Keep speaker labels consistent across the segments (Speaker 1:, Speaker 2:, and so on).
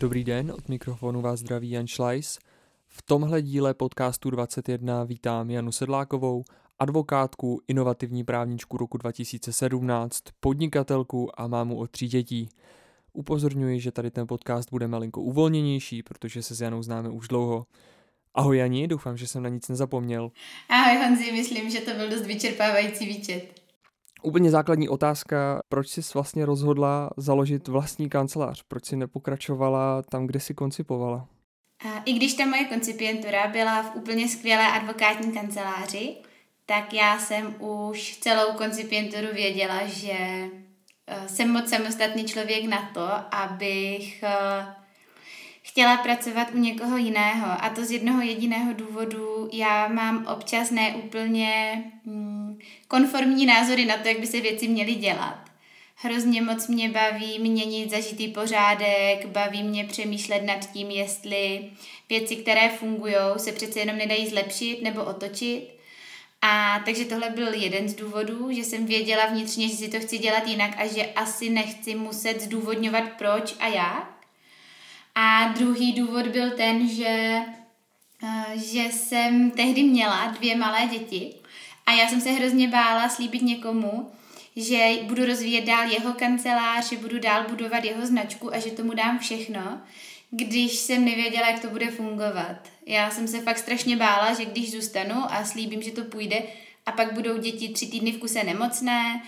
Speaker 1: Dobrý den, od mikrofonu vás zdraví Jan Schleis. V tomhle díle podcastu 21 vítám Janu Sedlákovou, advokátku, inovativní právničku roku 2017, podnikatelku a mámu od tří dětí. Upozorňuji, že tady ten podcast bude malinko uvolněnější, protože se s Janou známe už dlouho. Ahoj Jani, doufám, že jsem na nic nezapomněl.
Speaker 2: Ahoj Honzi, myslím, že to byl dost vyčerpávající výčet.
Speaker 1: Úplně základní otázka, proč jsi vlastně rozhodla založit vlastní kancelář? Proč jsi nepokračovala tam, kde jsi koncipovala?
Speaker 2: A I když ta moje koncipientura byla v úplně skvělé advokátní kanceláři, tak já jsem už celou koncipienturu věděla, že eh, jsem moc samostatný člověk na to, abych eh, chtěla pracovat u někoho jiného. A to z jednoho jediného důvodu. Já mám občas neúplně hmm, konformní názory na to, jak by se věci měly dělat. Hrozně moc mě baví měnit zažitý pořádek, baví mě přemýšlet nad tím, jestli věci, které fungují, se přece jenom nedají zlepšit nebo otočit. A takže tohle byl jeden z důvodů, že jsem věděla vnitřně, že si to chci dělat jinak a že asi nechci muset zdůvodňovat proč a jak. A druhý důvod byl ten, že, eh, že jsem tehdy měla dvě malé děti a já jsem se hrozně bála slíbit někomu, že budu rozvíjet dál jeho kancelář, že budu dál budovat jeho značku a že tomu dám všechno, když jsem nevěděla, jak to bude fungovat. Já jsem se fakt strašně bála, že když zůstanu a slíbím, že to půjde a pak budou děti tři týdny v kuse nemocné,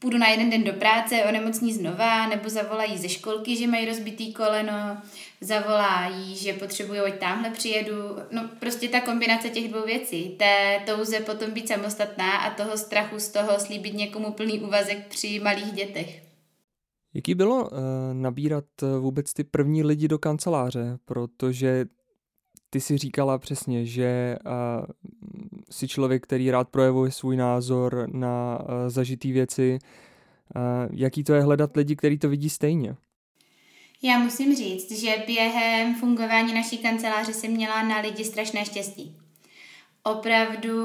Speaker 2: půjdu na jeden den do práce, onemocní znova, nebo zavolají ze školky, že mají rozbitý koleno, zavolají, že potřebují, ať tamhle přijedu. No prostě ta kombinace těch dvou věcí, té touze potom být samostatná a toho strachu z toho slíbit někomu plný úvazek při malých dětech.
Speaker 1: Jaký bylo uh, nabírat uh, vůbec ty první lidi do kanceláře, protože ty si říkala přesně, že uh, jsi člověk, který rád projevuje svůj názor na uh, zažitý věci. Uh, jaký to je hledat lidi, kteří to vidí stejně?
Speaker 2: Já musím říct, že během fungování naší kanceláře jsem měla na lidi strašné štěstí. Opravdu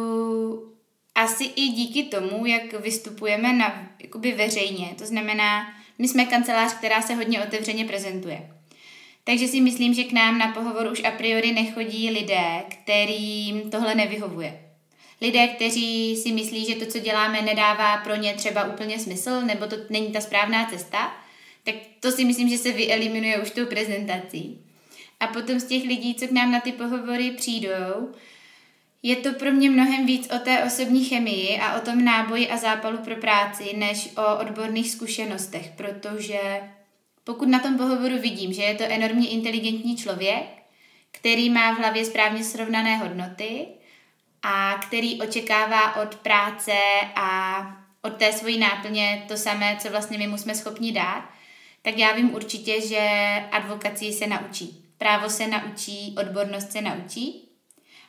Speaker 2: asi i díky tomu, jak vystupujeme na, jakoby veřejně, to znamená, my jsme kancelář, která se hodně otevřeně prezentuje. Takže si myslím, že k nám na pohovor už a priori nechodí lidé, kterým tohle nevyhovuje. Lidé, kteří si myslí, že to, co děláme, nedává pro ně třeba úplně smysl, nebo to není ta správná cesta, tak to si myslím, že se vyeliminuje už tou prezentací. A potom z těch lidí, co k nám na ty pohovory přijdou, je to pro mě mnohem víc o té osobní chemii a o tom náboji a zápalu pro práci, než o odborných zkušenostech, protože pokud na tom pohovoru vidím, že je to enormně inteligentní člověk, který má v hlavě správně srovnané hodnoty a který očekává od práce a od té svojí náplně to samé, co vlastně my mu jsme schopni dát, tak já vím určitě, že advokací se naučí. Právo se naučí, odbornost se naučí,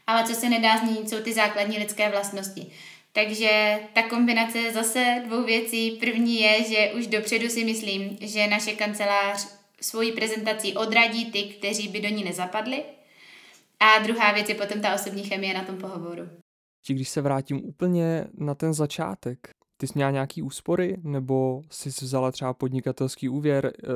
Speaker 2: ale co se nedá změnit, jsou ty základní lidské vlastnosti. Takže ta kombinace zase dvou věcí. První je, že už dopředu si myslím, že naše kancelář svojí prezentací odradí ty, kteří by do ní nezapadli. A druhá věc je potom ta osobní chemie na tom pohovoru.
Speaker 1: Když se vrátím úplně na ten začátek, ty jsi měla nějaký úspory, nebo jsi vzala třeba podnikatelský úvěr? Eh,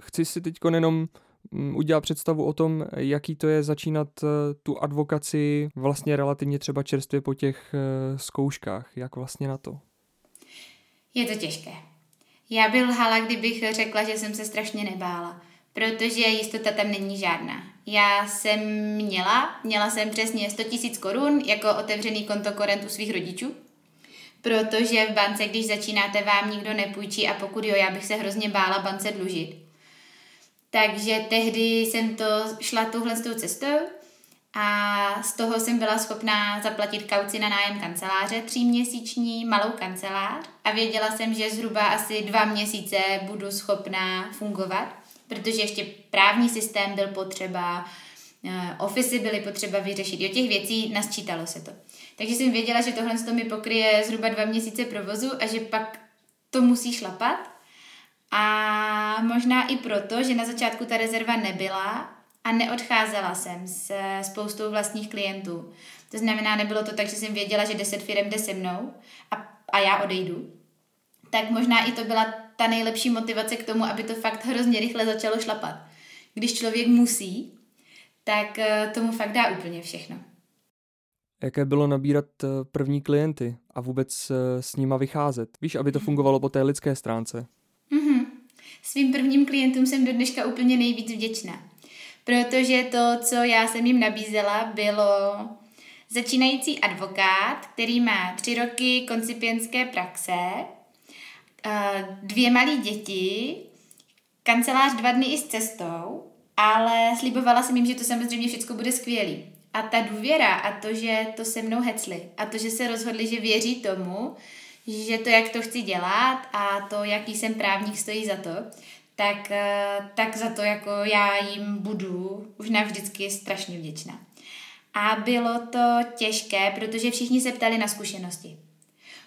Speaker 1: chci si teď jenom mm, udělat představu o tom, jaký to je začínat eh, tu advokaci vlastně relativně třeba čerstvě po těch eh, zkouškách. Jak vlastně na to?
Speaker 2: Je to těžké. Já bych lhala, kdybych řekla, že jsem se strašně nebála, protože jistota tam není žádná. Já jsem měla, měla jsem přesně 100 000 korun jako otevřený konto korent u svých rodičů, protože v bance, když začínáte, vám nikdo nepůjčí a pokud jo, já bych se hrozně bála bance dlužit. Takže tehdy jsem to šla tuhle tou cestou a z toho jsem byla schopná zaplatit kauci na nájem kanceláře, tříměsíční malou kancelář a věděla jsem, že zhruba asi dva měsíce budu schopná fungovat, protože ještě právní systém byl potřeba, eh, ofisy byly potřeba vyřešit. Jo, těch věcí nasčítalo se to. Takže jsem věděla, že tohle to mi pokryje zhruba dva měsíce provozu a že pak to musí šlapat. A možná i proto, že na začátku ta rezerva nebyla a neodcházela jsem se spoustou vlastních klientů. To znamená, nebylo to tak, že jsem věděla, že 10 firm jde se mnou a, a já odejdu. Tak možná i to byla ta nejlepší motivace k tomu, aby to fakt hrozně rychle začalo šlapat. když člověk musí, tak eh, tomu fakt dá úplně všechno.
Speaker 1: Jaké bylo nabírat eh, první klienty a vůbec eh, s nima vycházet? Víš, aby to fungovalo po té lidské stránce.
Speaker 2: Mm-hmm. Svým prvním klientům jsem do dneška úplně nejvíc vděčná. Protože to, co já jsem jim nabízela, bylo začínající advokát, který má tři roky koncipientské praxe, dvě malé děti, kancelář dva dny i s cestou, ale slibovala jsem jim, že to samozřejmě všechno bude skvělý. A ta důvěra a to, že to se mnou hecli a to, že se rozhodli, že věří tomu, že to, jak to chci dělat a to, jaký jsem právník, stojí za to, tak, eh, tak za to jako já jim budu už navždycky strašně vděčná. A bylo to těžké, protože všichni se ptali na zkušenosti.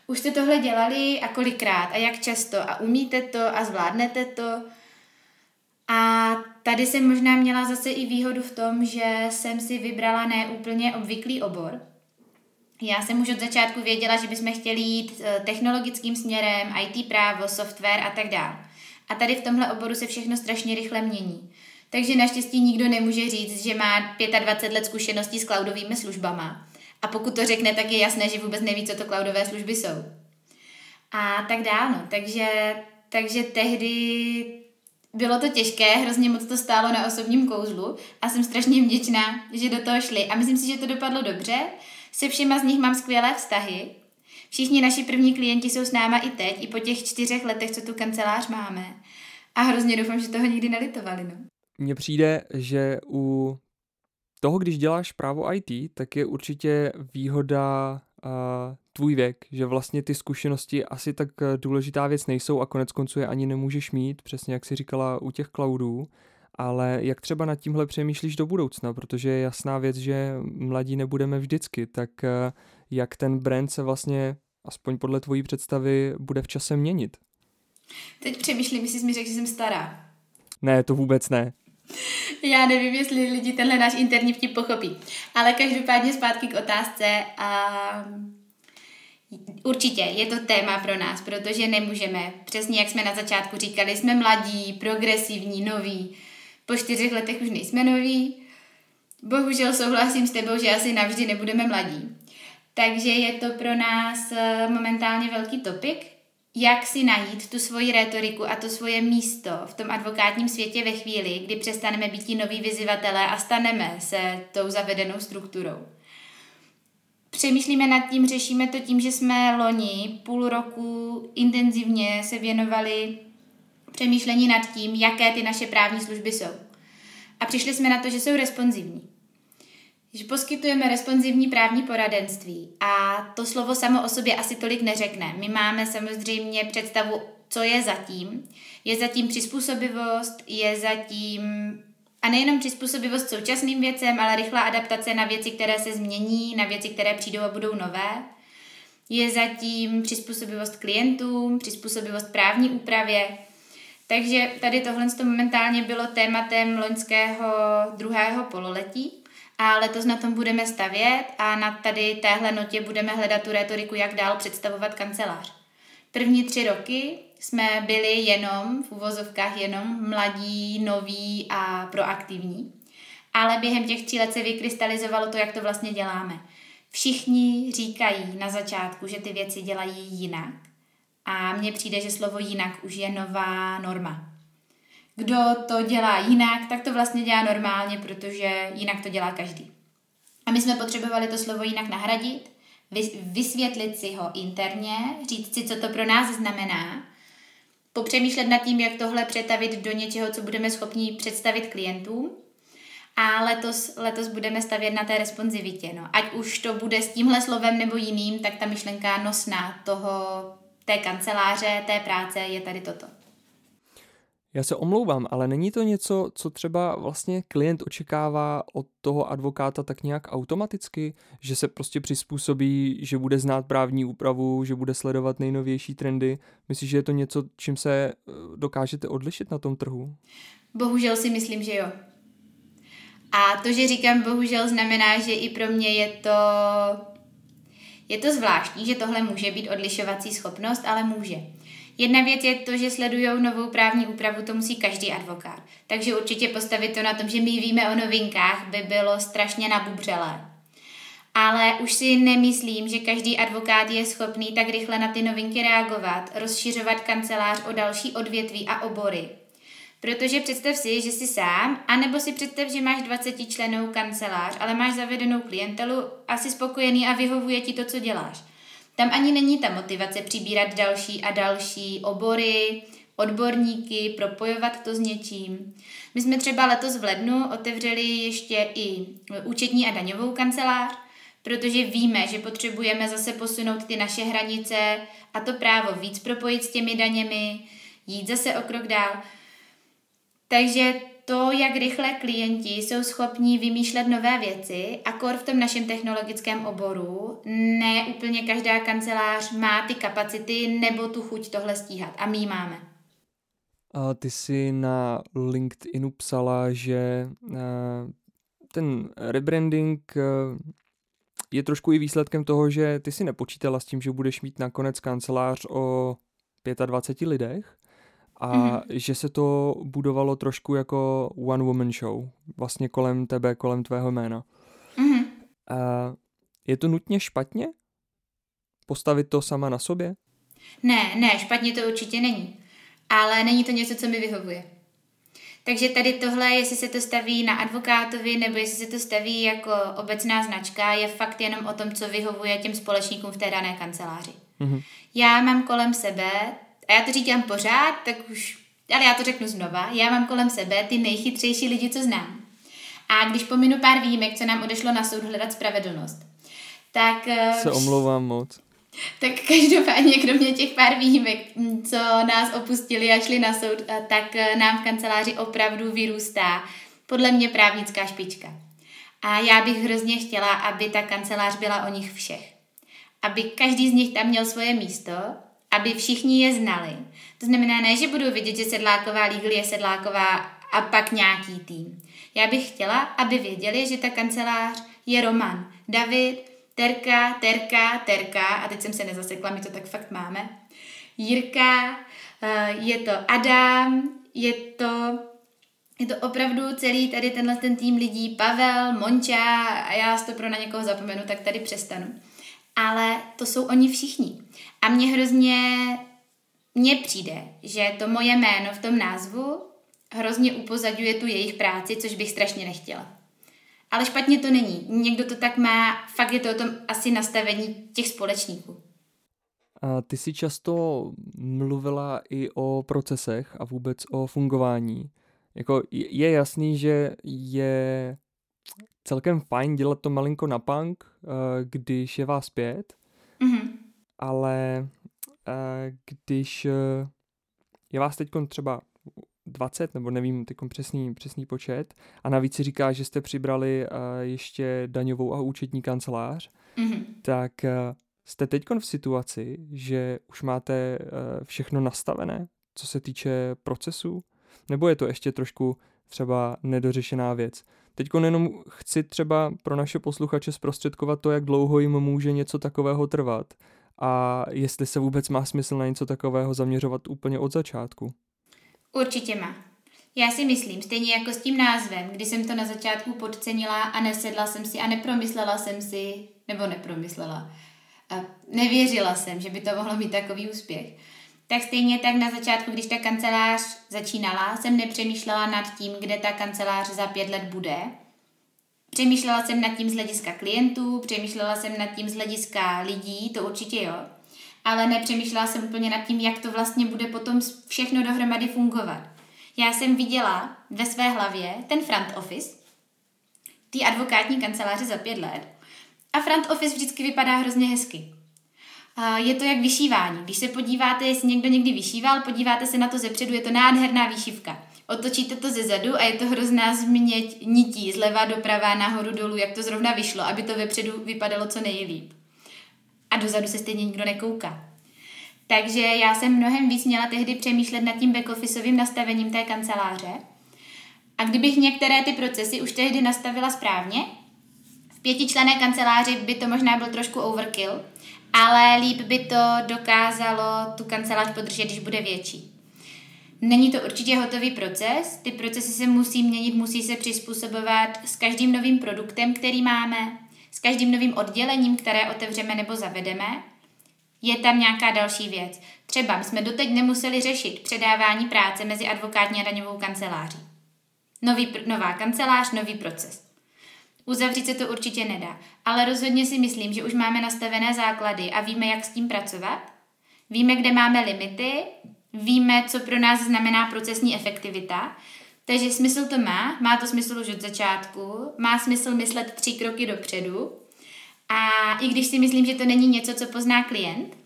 Speaker 2: Už jste tohle dělali a kolikrát a jak často a umíte to a zvládnete to a tady jsem možná měla zase i výhodu v tom, že jsem si vybrala neúplně obvyklý obor. Já jsem už od začátku věděla, že bychom chtěli jít eh, technologickým směrem, IT právo, software a tak dále. A tady v tomhle oboru se všechno strašně rychle mění. Takže naštěstí nikdo nemůže říct, že má 25 let zkušeností s cloudovými službama. A pokud to řekne, tak je jasné, že vůbec neví, co to cloudové služby jsou. A tak dále. No. Takže, takže tehdy bylo to těžké, hrozně moc to stálo na osobním kouzlu a jsem strašně vděčná, že do toho šli. A myslím si, že to dopadlo dobře. Se všema z nich mám skvělé vztahy. Všichni naši první klienti jsou s náma i teď, i po těch čtyřech letech, co tu kancelář máme. A hrozně doufám, že toho nikdy nelitovali. No.
Speaker 1: Mně přijde, že u toho, když děláš právo IT, tak je určitě výhoda uh, tvůj věk, že vlastně ty zkušenosti asi tak eh, důležitá věc nejsou a konec konců je ani nemůžeš mít, přesně jak si říkala u těch cloudů, ale jak třeba nad tímhle přemýšlíš do budoucna, protože je jasná věc, že mladí nebudeme vždycky, tak uh, jak ten brand se vlastně, aspoň podle tvojí představy, bude v čase měnit?
Speaker 2: Teď přemýšlím, jestli jsi mi řekl, že jsem stará.
Speaker 1: Ne, to vůbec ne.
Speaker 2: Já nevím, jestli lidi tenhle náš interní vtip pochopí. Ale každopádně zpátky k otázce. A Určitě je to téma pro nás, protože nemůžeme, přesně jak jsme na začátku říkali, jsme mladí, progresivní, noví. Po čtyřech letech už nejsme noví. Bohužel souhlasím s tebou, že asi navždy nebudeme mladí. Takže je to pro nás eh, momentálně velký topik, jak si najít tu svoji retoriku a to svoje místo v tom advokátním světě ve chvíli, kdy přestaneme být ti noví vyzivatelé a staneme se tou zavedenou strukturou. Přemýšlíme nad tím, řešíme to tím, že jsme loni půl roku intenzivně se věnovali přemýšlení nad tím, jaké ty naše právní služby jsou. A přišli jsme na to, že jsou responsivní. Že poskytujeme responsivní právní poradenství a to slovo samo o sobě asi tolik neřekne. My máme samozřejmě představu, co je zatím. Je zatím přizpůsobivost, je zatím a nejenom přizpůsobivost současným věcem, ale rychlá adaptace na věci, které se změní, na věci, které přijdou a budou nové. Je zatím přizpůsobivost klientům, přizpůsobivost právní úpravě. Takže tady tohle momentálně bylo tématem loňského druhého pololetí a letos na tom budeme stavět a na tady téhle notě budeme hledat tu retoriku, jak dál představovat kancelář. První tři roky jsme byli jenom, v uvozovkách jenom, mladí, noví a proaktivní. Ale během těch tří let se vykrystalizovalo to, jak to vlastně děláme. Všichni říkají na začátku, že ty věci dělají jinak. A mně přijde, že slovo jinak už je nová norma. Kdo to dělá jinak, tak to vlastně dělá normálně, protože jinak to dělá každý. A my jsme potřebovali to slovo jinak nahradit, vysvětlit si ho interně, říct si, co to pro nás znamená popřemýšlet nad tím, jak tohle přetavit do něčeho, co budeme schopni představit klientům. A letos, letos budeme stavět na té responsivitě. No. Ať už to bude s tímhle slovem nebo jiným, tak ta myšlenka nosná toho, té kanceláře, té práce je tady toto.
Speaker 1: Já se omlouvám, ale není to něco, co třeba vlastně klient očekává od toho advokáta tak nějak automaticky, že se prostě přizpůsobí, že bude znát právní úpravu, že bude sledovat nejnovější trendy? Myslíš, že je to něco, čím se eh, dokážete odlišit na tom trhu?
Speaker 2: Bohužel si myslím, že jo. A to, že říkám bohužel, znamená, že i pro mě je to je to zvláštní, že tohle může být odlišovací schopnost, ale může. Jedna věc je to, že sledují novou právní úpravu, to musí každý advokát. Takže určitě postavit to na tom, že my víme o novinkách, by bylo strašně nabubřelé. Ale už si nemyslím, že každý advokát je schopný tak rychle na ty novinky reagovat, rozšiřovat kancelář o další odvětví a obory. Protože představ si, že jsi sám, anebo si představ, že máš 20 členů kancelář, ale máš zavedenou klientelu a jsi spokojený a vyhovuje ti to, co děláš. Tam ani není ta motivace přibírat další a další obory, odborníky, propojovat to s něčím. My jsme třeba letos v lednu otevřeli ještě i účetní a daňovou kancelář, protože víme, že potřebujeme zase posunout ty naše hranice a to právo víc propojit s těmi daněmi, jít zase o krok dál. Takže to, jak rychle klienti jsou schopni vymýšlet nové věci, kor v tom našem technologickém oboru, ne úplně každá kancelář má ty kapacity nebo tu chuť tohle stíhat. A my máme.
Speaker 1: A ty jsi na LinkedInu psala, že eh, ten rebranding eh, je trošku i výsledkem toho, že ty si nepočítala s tím, že budeš mít nakonec kancelář o 25 lidech, a mm-hmm. že se to budovalo trošku jako one woman show, vlastně kolem tebe, kolem tvého jména. Mm-hmm. A je to nutně špatně? Postavit to sama na sobě?
Speaker 2: Ne, ne, špatně to určitě není. Ale není to něco, co mi vyhovuje. Takže tady tohle, jestli se to staví na advokátovi nebo jestli se to staví jako obecná značka, je fakt jenom o tom, co vyhovuje těm společníkům v té dané kanceláři. Mm-hmm. Já mám kolem sebe a já to říkám pořád, tak už, ale já to řeknu znova, já mám kolem sebe ty nejchytřejší lidi, co znám. A když pominu pár výjimek, co nám odešlo na soud hledat spravedlnost, tak...
Speaker 1: Eh, Se omlouvám moc.
Speaker 2: Tak každopádně, kromě těch pár výjimek, co nás opustili a šli na soud, eh, tak eh, nám v kanceláři opravdu vyrůstá podle mě právnická špička. A já bych hrozně chtěla, aby ta kancelář byla o nich všech. Aby každý z nich tam měl svoje místo aby všichni je znali. To znamená ne, že budou vidět, že sedláková legal je sedláková a pak nějaký tým. Já bych chtěla, aby věděli, že ta kancelář je Roman, David, Terka, Terka, Terka, a teď jsem se nezasekla, my to tak fakt máme, Jirka, eh, je to Adam, je to je to opravdu celý tady tenhle ten tým lidí, Pavel, Monča a já to pro na někoho zapomenu, tak tady přestanu ale to jsou oni všichni. A mně hrozně, mně přijde, že to moje jméno v tom názvu hrozně upozadňuje tu jejich práci, což bych strašně nechtěla. Ale špatně to není. Někdo to tak má, fakt je to o tom asi nastavení těch společníků.
Speaker 1: A ty si často mluvila i o procesech a vůbec o fungování. Jako je jasný, že je celkem fajn dělat to malinko na punk, eh, když je vás pět, mm-hmm. Ale eh, když eh, je vás teď třeba 20, nebo nevím teď přesný, přesný počet, a navíc si říká, že jste přibrali ještě daňovou a účetní kancelář, mm-hmm. tak jste teď v situaci, že už máte všechno nastavené, co se týče procesu, nebo je to ještě trošku třeba nedořešená věc. Teď jenom chci třeba pro naše posluchače zprostředkovat to, jak dlouho jim může něco takového trvat a jestli se vůbec má smysl na něco takového zaměřovat úplně od začátku.
Speaker 2: Určitě má. Já si myslím, stejně jako s tím názvem, kdy jsem to na začátku podcenila a nesedla jsem si a nepromyslela jsem si, nebo nepromyslela, a nevěřila jsem, že by to mohlo mít takový úspěch tak stejně tak na začátku, když ta kancelář začínala, jsem nepřemýšlela nad tím, kde ta kancelář za pět let bude. Přemýšlela jsem nad tím z hlediska klientů, přemýšlela jsem nad tím z hlediska lidí, to určitě jo, ale nepřemýšlela jsem úplně nad tím, jak to vlastně bude potom všechno dohromady fungovat. Já jsem viděla ve své hlavě ten front office, ty advokátní kanceláře za pět let a front office vždycky vypadá hrozně hezky je to jak vyšívání. Když se podíváte, jestli někdo někdy vyšíval, podíváte se na to zepředu, je to nádherná výšivka. Otočíte to ze zadu a je to hrozná změť nití, zleva doprava, nahoru dolů, jak to zrovna vyšlo, aby to vepředu vypadalo co nejlíp. A dozadu se stejně nikdo nekouká. Takže já jsem mnohem víc měla tehdy přemýšlet nad tím backofficeovým nastavením té kanceláře. A kdybych některé ty procesy už tehdy nastavila správně, v pětičlené kanceláři by to možná byl trošku overkill, ale líp by to dokázalo tu kancelář podržet, když bude větší. Není to určitě hotový proces, ty procesy se musí měnit, musí se přizpůsobovat s každým novým produktem, který máme, s každým novým oddělením, které otevřeme nebo zavedeme. Je tam nějaká další věc. Třeba jsme doteď nemuseli řešit předávání práce mezi advokátní a daňovou kanceláří. Nový, nová kancelář, nový proces. Uzavřít se to určitě nedá, ale rozhodně si myslím, že už máme nastavené základy a víme, jak s tím pracovat. Víme, kde máme limity, víme, co pro nás znamená procesní efektivita, takže smysl to má, má to smysl už od začátku, má smysl myslet tři kroky dopředu. A i když si myslím, že to není něco, co pozná klient,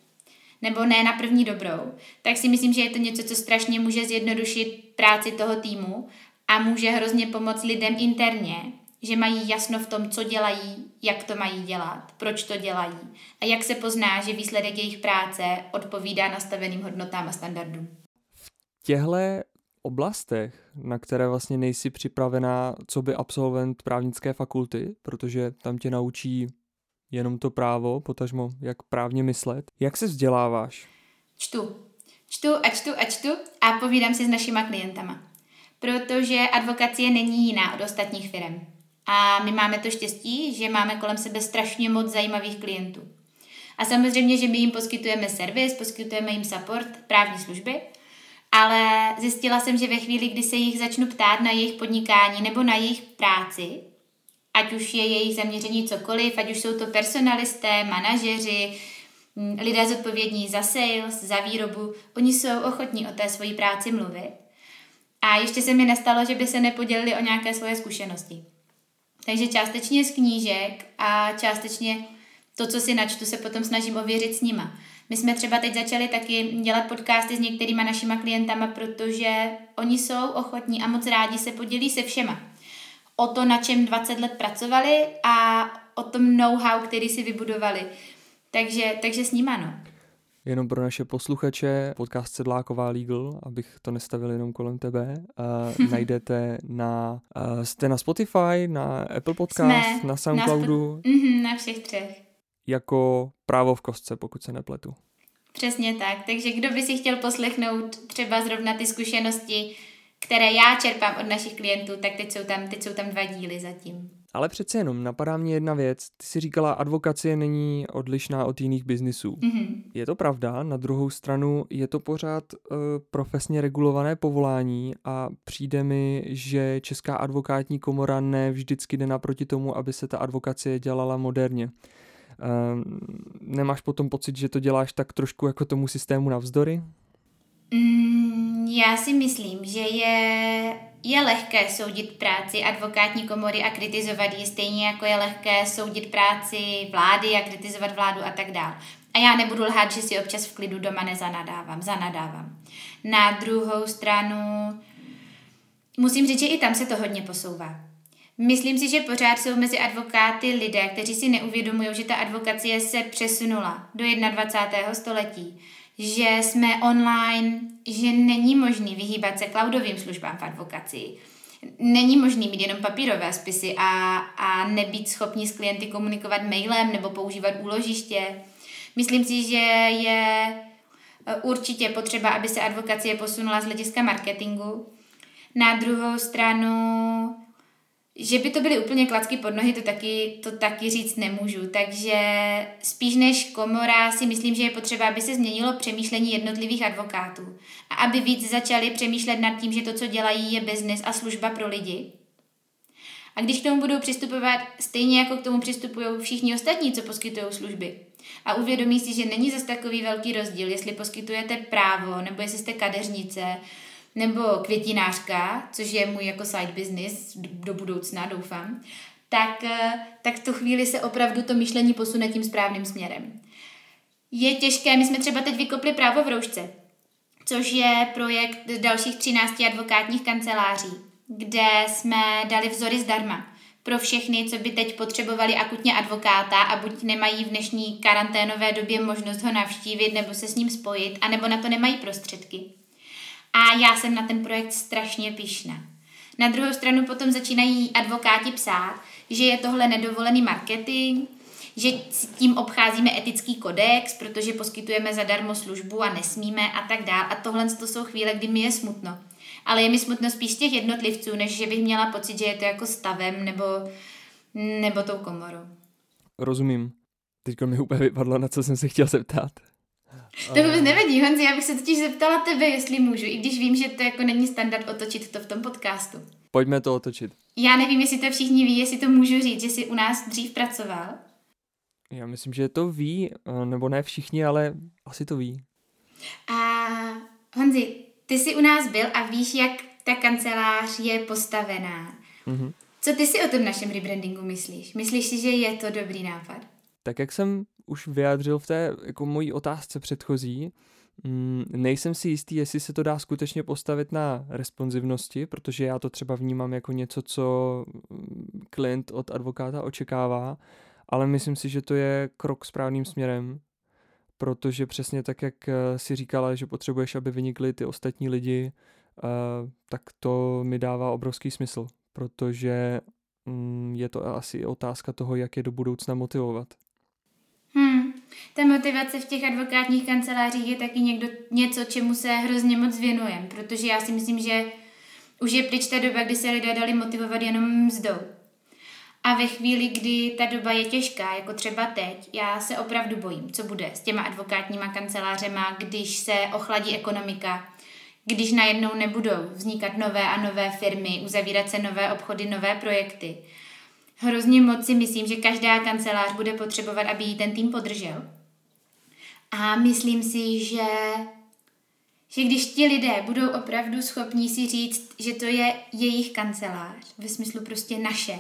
Speaker 2: nebo ne na první dobrou, tak si myslím, že je to něco, co strašně může zjednodušit práci toho týmu a může hrozně pomoct lidem interně, že mají jasno v tom, co dělají, jak to mají dělat, proč to dělají a jak se pozná, že výsledek jejich práce odpovídá nastaveným hodnotám a standardům.
Speaker 1: V těchto oblastech, na které vlastně nejsi připravená, co by absolvent právnické fakulty, protože tam tě naučí jenom to právo, potažmo jak právně myslet. Jak se vzděláváš?
Speaker 2: Čtu. Čtu a čtu a čtu a povídám si s našima klientama. Protože advokacie není jiná od ostatních firm. A my máme to štěstí, že máme kolem sebe strašně moc zajímavých klientů. A samozřejmě, že my jim poskytujeme servis, poskytujeme jim support, právní služby, ale zjistila jsem, že ve chvíli, kdy se jich začnu ptát na jejich podnikání nebo na jejich práci, ať už je jejich zaměření cokoliv, ať už jsou to personalisté, manažeři, mm, lidé zodpovědní za sales, za výrobu, oni jsou ochotní o té svojí práci mluvit. A ještě se mi nestalo, že by se nepodělili o nějaké svoje zkušenosti. Takže částečně z knížek a částečně to, co si načtu, se potom snažím ověřit s nima. My jsme třeba teď začali taky dělat podcasty s některýma našima klientama, protože oni jsou ochotní a moc rádi se podělí se všema. O to, na čem 20 let pracovali a o tom know-how, který si vybudovali. Takže, takže s nima, no.
Speaker 1: Jenom pro naše posluchače, podcast Sedláková Legal, abych to nestavil jenom kolem tebe, uh, najdete na, uh, jste na Spotify, na Apple Podcast, Jsme na Soundcloudu.
Speaker 2: Na, spo- mm-hmm, na všech třech.
Speaker 1: Jako právo v kostce, pokud se nepletu.
Speaker 2: Přesně tak, takže kdo by si chtěl poslechnout třeba zrovna ty zkušenosti, které já čerpám od našich klientů, tak teď jsou tam, teď jsou tam dva díly zatím.
Speaker 1: Ale přece jenom napadá mě jedna věc. Ty jsi říkala, advokacie není odlišná od jiných biznisů. Mm-hmm. Je to pravda, na druhou stranu je to pořád uh, profesně regulované povolání a přijde mi, že Česká advokátní komora ne vždycky jde naproti tomu, aby se ta advokacie dělala moderně. Uh, nemáš potom pocit, že to děláš tak trošku jako tomu systému navzdory?
Speaker 2: Mm, já si myslím, že je je lehké soudit práci advokátní komory a kritizovat ji stejně jako je lehké soudit práci vlády a kritizovat vládu a tak dále. A já nebudu lhát, že si občas v klidu doma nezanadávám, zanadávám. Na druhou stranu musím říct, že i tam se to hodně posouvá. Myslím si, že pořád jsou mezi advokáty lidé, kteří si neuvědomují, že ta advokacie se přesunula do 21. století že jsme online, že není možný vyhýbat se cloudovým službám v advokacii. Není možný mít jenom papírové spisy a, a nebýt schopni s klienty komunikovat mailem nebo používat úložiště. Myslím si, že je e, určitě potřeba, aby se advokacie posunula z hlediska marketingu. Na druhou stranu že by to byly úplně klacky pod nohy, to taky, to taky říct nemůžu. Takže spíš než komora si myslím, že je potřeba, aby se změnilo přemýšlení jednotlivých advokátů. A aby víc začali přemýšlet nad tím, že to, co dělají, je biznis a služba pro lidi. A když k tomu budou přistupovat stejně jako k tomu přistupují všichni ostatní, co poskytují služby, a uvědomí si, že není zase takový velký rozdíl, jestli poskytujete právo, nebo jestli jste kadeřnice, nebo květinářka, což je můj jako side business do budoucna, doufám, tak, eh, tak v tu chvíli se opravdu to myšlení posune tím správným směrem. Je těžké, my jsme třeba teď vykopli právo v roušce, což je projekt dalších 13 advokátních kanceláří, kde jsme dali vzory zdarma pro všechny, co by teď potřebovali akutně advokáta a buď nemají v dnešní karanténové době možnost ho navštívit nebo se s ním spojit, anebo na to nemají prostředky. A já jsem na ten projekt strašně pišná. Na druhou stranu potom začínají advokáti psát, že je tohle nedovolený marketing, že tím obcházíme etický kodex, protože poskytujeme zadarmo službu a nesmíme a tak dál. A tohle to jsou chvíle, kdy mi je smutno. Ale je mi smutno spíš těch jednotlivců, než že bych měla pocit, že je to jako stavem nebo, nebo tou komorou.
Speaker 1: Rozumím. Teď mi úplně vypadlo, na co jsem se chtěl zeptat.
Speaker 2: To vůbec nevadí, Honzi, já bych se totiž zeptala tebe, jestli můžu, i když vím, že to jako není standard otočit to v tom podcastu.
Speaker 1: Pojďme to otočit.
Speaker 2: Já nevím, jestli to všichni ví, jestli to můžu říct, že jsi u nás dřív pracoval.
Speaker 1: Já myslím, že to ví, eh, nebo ne všichni, ale asi to ví.
Speaker 2: A Honzi, ty jsi u nás byl a víš, jak ta kancelář je postavená. Mm-hmm. Co ty si o tom našem rebrandingu myslíš? Myslíš si, že je to dobrý nápad?
Speaker 1: Tak jak jsem už vyjádřil v té jako mojí otázce předchozí, mm, nejsem si jistý, jestli se to dá skutečně postavit na responsivnosti, protože já to třeba vnímám jako něco, co mm, klient od advokáta očekává, ale myslím si, že to je krok správným směrem, protože přesně tak, jak eh, si říkala, že potřebuješ, aby vynikly ty ostatní lidi, eh, tak to mi dává obrovský smysl, protože mm, je to asi otázka toho, jak je do budoucna motivovat.
Speaker 2: Ta motivace v těch advokátních kancelářích je taky někdo, něco, čemu se hrozně moc věnujeme, protože já si myslím, že už je pryč ta doba, kdy se lidé dali motivovat jenom mzdou. A ve chvíli, kdy ta doba je těžká, jako třeba teď, já se opravdu bojím, co bude s těma advokátníma kancelářema, když se ochladí ekonomika, když najednou nebudou vznikat nové a nové firmy, uzavírat se nové obchody, nové projekty hrozně moc si myslím, že každá kancelář bude potřebovat, aby jí ten tým podržel. A myslím si, že, že když ti lidé budou opravdu schopní si říct, že to je jejich kancelář, ve smyslu prostě naše,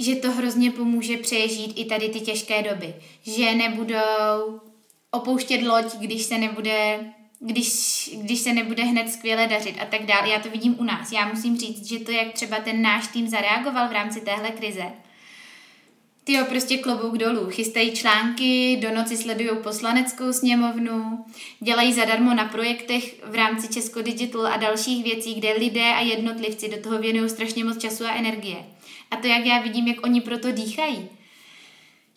Speaker 2: že to hrozně pomůže přežít i tady ty těžké doby. Že nebudou opouštět loď, když se nebude když, když se nebude hned skvěle dařit a tak dále. Já to vidím u nás. Já musím říct, že to, jak třeba ten náš tým zareagoval v rámci téhle krize, ty jo, prostě klobouk dolů. Chystají články, do noci sledují poslaneckou sněmovnu, dělají zadarmo na projektech v rámci Česko Digital a dalších věcí, kde lidé a jednotlivci do toho věnují strašně moc času a energie. A to, jak já vidím, jak oni proto dýchají,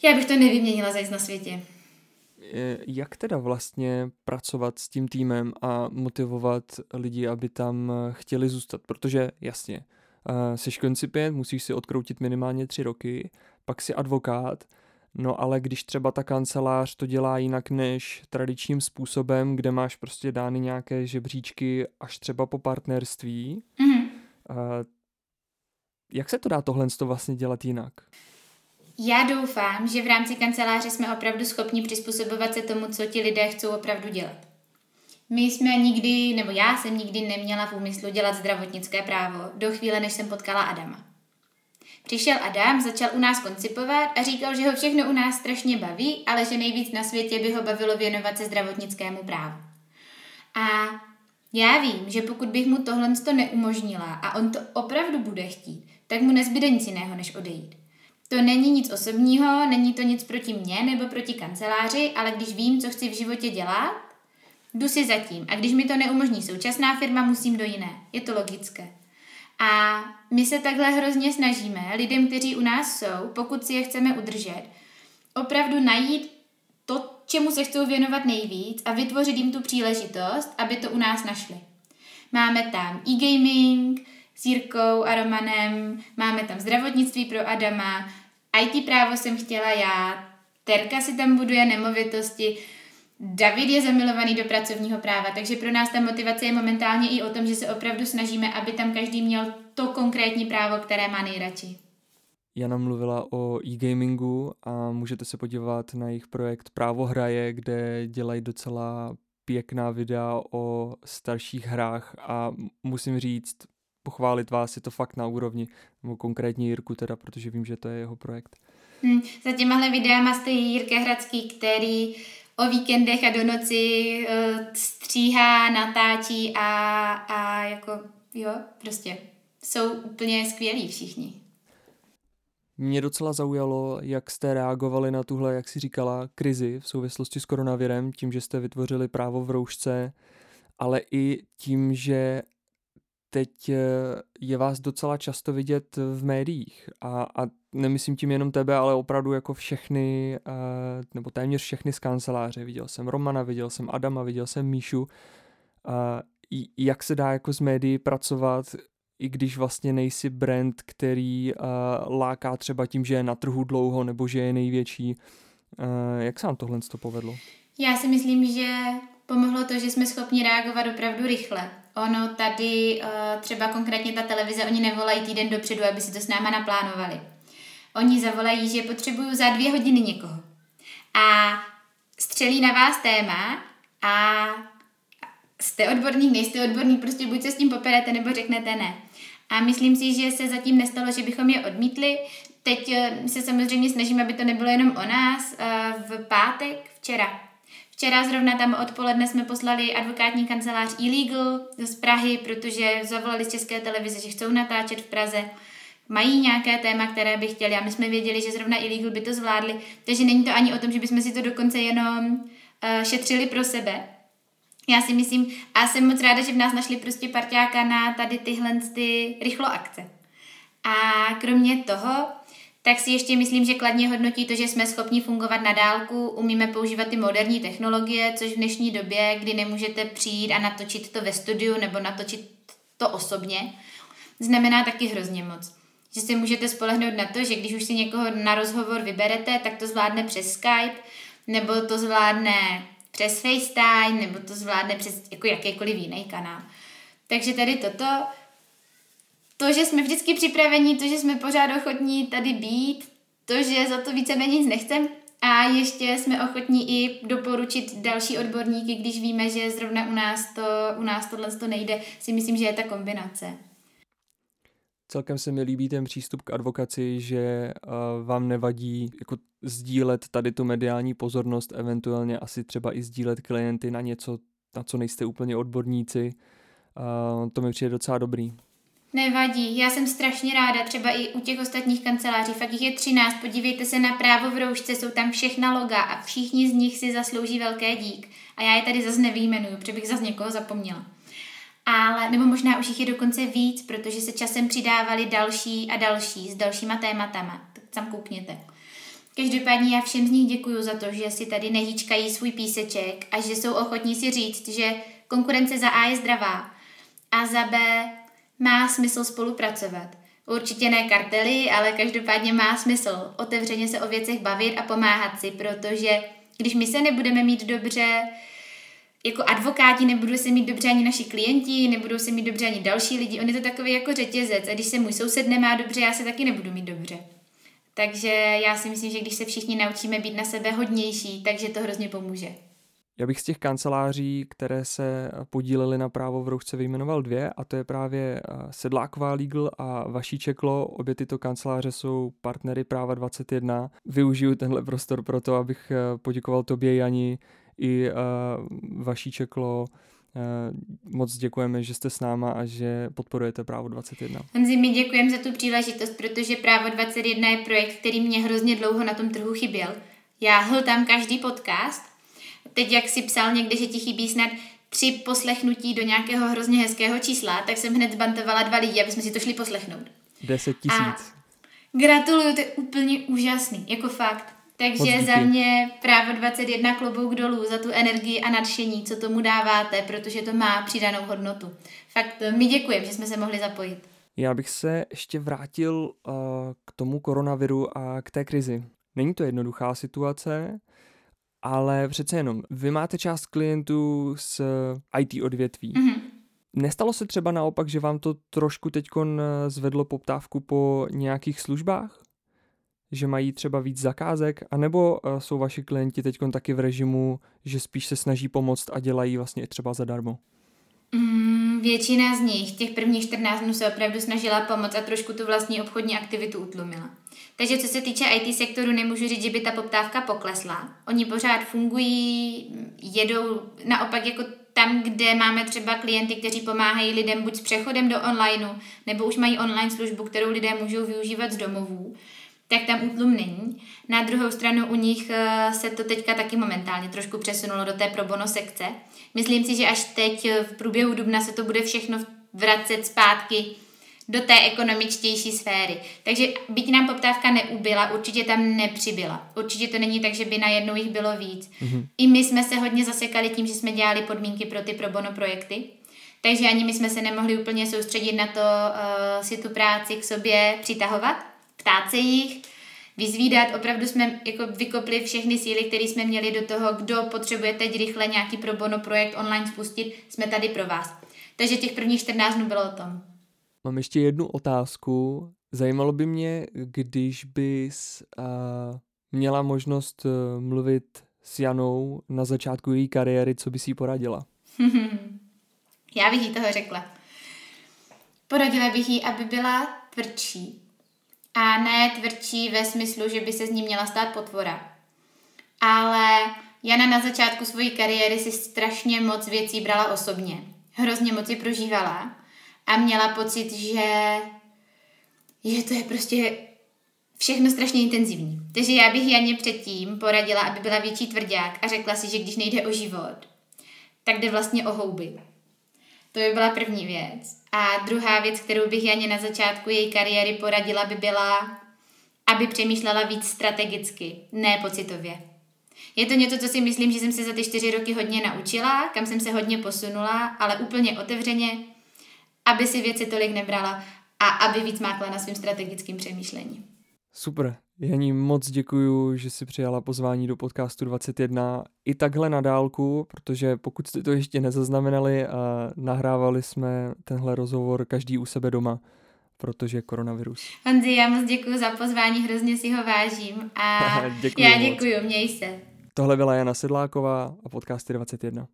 Speaker 2: já bych to nevyměnila zajít na světě.
Speaker 1: Eh, jak teda vlastně pracovat s tím týmem a motivovat lidi, aby tam eh, chtěli zůstat? Protože jasně, eh, jsi koncipient, musíš si odkroutit minimálně tři roky, pak si advokát, no ale když třeba ta kancelář to dělá jinak než tradičním způsobem, kde máš prostě dány nějaké žebříčky až třeba po partnerství, mm-hmm. jak se to dá tohle vlastně dělat jinak?
Speaker 2: Já doufám, že v rámci kanceláře jsme opravdu schopni přizpůsobovat se tomu, co ti lidé chcou opravdu dělat. My jsme nikdy, nebo já jsem nikdy neměla v úmyslu dělat zdravotnické právo do chvíle, než jsem potkala Adama. Přišel Adam, začal u nás koncipovat a říkal, že ho všechno u nás strašně baví, ale že nejvíc na světě by ho bavilo věnovat se zdravotnickému právu. A já vím, že pokud bych mu tohle neumožnila a on to opravdu bude chtít, tak mu nezbyde nic jiného, než odejít. To není nic osobního, není to nic proti mně nebo proti kanceláři, ale když vím, co chci v životě dělat, jdu si zatím. A když mi to neumožní současná firma, musím do jiné. Je to logické. A my se takhle hrozně snažíme lidem, kteří u nás jsou, pokud si je chceme udržet, opravdu najít to, čemu se chcou věnovat nejvíc a vytvořit jim tu příležitost, aby to u nás našli. Máme tam e-gaming, s Jirkou a Romanem, máme tam zdravotnictví pro Adama, IT právo jsem chtěla já, Terka si tam buduje nemovitosti, David je zamilovaný do pracovního práva, takže pro nás ta motivace je momentálně i o tom, že se opravdu snažíme, aby tam každý měl to konkrétní právo, které má nejradši.
Speaker 1: Jana mluvila o e-gamingu a můžete se podívat na jejich projekt Právo hraje, kde dělají docela pěkná videa o starších hrách a musím říct, pochválit vás, je to fakt na úrovni, nebo konkrétně Jirku teda, protože vím, že to je jeho projekt.
Speaker 2: Hmm, za těmahle videama stojí Jirka Hradský, který o víkendech a do noci uh, stříhá, natáčí a, a jako, jo, prostě jsou úplně skvělí všichni.
Speaker 1: Mě docela zaujalo, jak jste reagovali na tuhle, jak si říkala, krizi v souvislosti s koronavirem, tím, že jste vytvořili právo v roušce, ale i tím, že teď eh, je vás docela často vidět v médiích a, a nemyslím tím jenom tebe, ale opravdu jako všechny, eh, nebo téměř všechny z kanceláře. Viděl jsem Romana, viděl jsem Adama, viděl jsem Míšu. Jak se dá jako z médií pracovat, i když vlastně nejsi brand, který láká třeba tím, že je na trhu dlouho nebo že je největší. Jak se vám tohle to povedlo?
Speaker 2: Já si myslím, že pomohlo to, že jsme schopni reagovat opravdu rychle. Ono tady, uh, třeba konkrétně ta televize, oni nevolají týden dopředu, aby si to s náma naplánovali. Oni zavolají, že potřebuju za dvě hodiny někoho. A střelí na vás téma a jste odborník, nejste odborník, prostě buď se s tím poperete, nebo řeknete ne. A myslím si, že se zatím nestalo, že bychom je odmítli. Teď eh, se samozřejmě snažíme, aby to nebylo jenom o nás. Eh, v pátek, včera, Včera zrovna tam odpoledne jsme poslali advokátní kancelář e-legal z Prahy, protože zavolali z České televize, že chcou natáčet v Praze. Mají nějaké téma, které by chtěli a my jsme věděli, že zrovna e-legal by to zvládli. Takže není to ani o tom, že bychom si to dokonce jenom uh, šetřili pro sebe. Já si myslím, a jsem moc ráda, že v nás našli prostě parťáka na tady tyhle ty rychlo akce. A kromě toho tak si ještě myslím, že kladně hodnotí to, že jsme schopni fungovat na dálku, umíme používat ty moderní technologie, což v dnešní době, kdy nemůžete přijít a natočit to ve studiu nebo natočit to osobně, znamená taky hrozně moc. Že si můžete spolehnout na to, že když už si někoho na rozhovor vyberete, tak to zvládne přes Skype, nebo to zvládne přes FaceTime, nebo to zvládne přes jako jakýkoliv jiný kanál. Takže tady toto to, že jsme vždycky připraveni, to, že jsme pořád ochotní tady být, to, že za to víceméně nic nechcem a ještě jsme ochotní i doporučit další odborníky, když víme, že zrovna u nás, to, u nás tohle to nejde, si myslím, že je ta kombinace.
Speaker 1: Celkem se mi líbí ten přístup k advokaci, že uh, vám nevadí jako sdílet tady tu mediální pozornost, eventuálně asi třeba i sdílet klienty na něco, na co nejste úplně odborníci. Uh, to mi přijde docela dobrý.
Speaker 2: Nevadí, já jsem strašně ráda, třeba i u těch ostatních kanceláří, fakt jich je 13, podívejte se na právo v roušce, jsou tam všechna loga a všichni z nich si zaslouží velké dík. A já je tady zase nevýjmenuju, protože bych zase někoho zapomněla. Ale, nebo možná už jich je dokonce víc, protože se časem přidávali další a další s dalšíma tématama. Tak tam koukněte. Každopádně já všem z nich děkuju za to, že si tady nehýčkají svůj píseček a že jsou ochotní si říct, že konkurence za A je zdravá a za B má smysl spolupracovat. Určitě ne kartely, ale každopádně má smysl otevřeně se o věcech bavit a pomáhat si, protože když my se nebudeme mít dobře, jako advokáti nebudou se mít dobře ani naši klienti, nebudou se mít dobře ani další lidi. On je to takový jako řetězec a když se můj soused nemá dobře, já se taky nebudu mít dobře. Takže já si myslím, že když se všichni naučíme být na sebe hodnější, takže to hrozně pomůže.
Speaker 1: Já bych z těch kanceláří, které se podílely na právo v roušce, vyjmenoval dvě a to je právě eh, Sedláková Legal a Vaší Čeklo. Obě tyto kanceláře jsou partnery práva 21. Využiju tenhle prostor pro to, abych eh, poděkoval tobě, Jani, i Vaší Čeklo. Moc děkujeme, že jste s náma a že podporujete právo 21.
Speaker 2: Honzi, my děkujeme za tu příležitost, protože právo 21 je projekt, který mě hrozně dlouho na tom trhu chyběl. Já hltám každý podcast teď jak si psal někde, že ti chybí snad tři poslechnutí do nějakého hrozně hezkého čísla, tak jsem hned zbantovala dva lidi, aby jsme si to šli poslechnout.
Speaker 1: Deset tisíc.
Speaker 2: Gratuluju, to je úplně úžasný, jako fakt. Takže za mě právo 21 klobouk dolů za tu energii a nadšení, co tomu dáváte, protože to má přidanou hodnotu. Fakt my děkujeme, že jsme se mohli zapojit.
Speaker 1: Já bych se ještě vrátil uh, k tomu koronaviru a k té krizi. Není to jednoduchá situace, ale přece jenom, vy máte část klientů z IT odvětví. Mm-hmm. Nestalo se třeba naopak, že vám to trošku teď zvedlo poptávku po nějakých službách? Že mají třeba víc zakázek? A nebo eh, jsou vaši klienti teď taky v režimu, že spíš se snaží pomoct a dělají vlastně třeba zadarmo?
Speaker 2: Mm, většina z nich, těch prvních 14 dnů se opravdu snažila pomoct a trošku tu vlastní obchodní aktivitu utlumila. Takže co se týče IT sektoru, nemůžu říct, že by ta poptávka poklesla. Oni pořád fungují, jedou naopak jako tam, kde máme třeba klienty, kteří pomáhají lidem buď s přechodem do onlineu, nebo už mají online službu, kterou lidé můžou využívat z domovů, tak tam útlum není. Na druhou stranu u nich eh, se to teďka taky momentálně trošku přesunulo do té pro bono sekce. Myslím si, že až teď eh, v průběhu dubna se to bude všechno vracet zpátky do té ekonomičtější sféry. Takže byť nám poptávka neubyla, určitě tam nepřibyla. Určitě to není tak, že by najednou jich bylo víc. Mm-hmm. I my jsme se hodně zasekali tím, že jsme dělali podmínky pro ty pro bono projekty. Takže ani my jsme se nemohli úplně soustředit na to uh, si tu práci k sobě přitahovat, ptát se jich, vyzvídat. Opravdu jsme jako vykopli všechny síly, které jsme měli do toho, kdo potřebuje teď rychle nějaký pro bono projekt online spustit, jsme tady pro vás. Takže těch prvních 14 dnů bylo o tom.
Speaker 1: Mám ještě jednu otázku. Zajímalo by mě, když bys uh, měla možnost uh, mluvit s Janou na začátku její kariéry, co bys jí poradila?
Speaker 2: Já bych jí toho řekla. Poradila bych jí, aby byla tvrdší. A ne tvrdší ve smyslu, že by se z ní měla stát potvora. Ale Jana na začátku své kariéry si strašně moc věcí brala osobně. Hrozně moc ji prožívala a měla pocit, že, že to je prostě všechno strašně intenzivní. Takže já bych Janě předtím poradila, aby byla větší tvrdák a řekla si, že když nejde o život, tak jde vlastně o houby. To by byla první věc. A druhá věc, kterou bych Janě na začátku její kariéry poradila, by byla, aby přemýšlela víc strategicky, ne pocitově. Je to něco, co si myslím, že jsem se za ty čtyři roky hodně naučila, kam jsem se hodně posunula, ale úplně otevřeně, aby si věci tolik nebrala a aby víc mákla na svým strategickým přemýšlení.
Speaker 1: Super. Janí moc děkuju, že si přijala pozvání do podcastu 21 i takhle na dálku, protože pokud jste to ještě nezaznamenali, nahrávali jsme tenhle rozhovor každý u sebe doma, protože koronavirus.
Speaker 2: Honzi, já moc děkuji za pozvání, hrozně si ho vážím a děkuju já děkuji, měj se.
Speaker 1: Tohle byla Jana Sedláková a podcasty 21.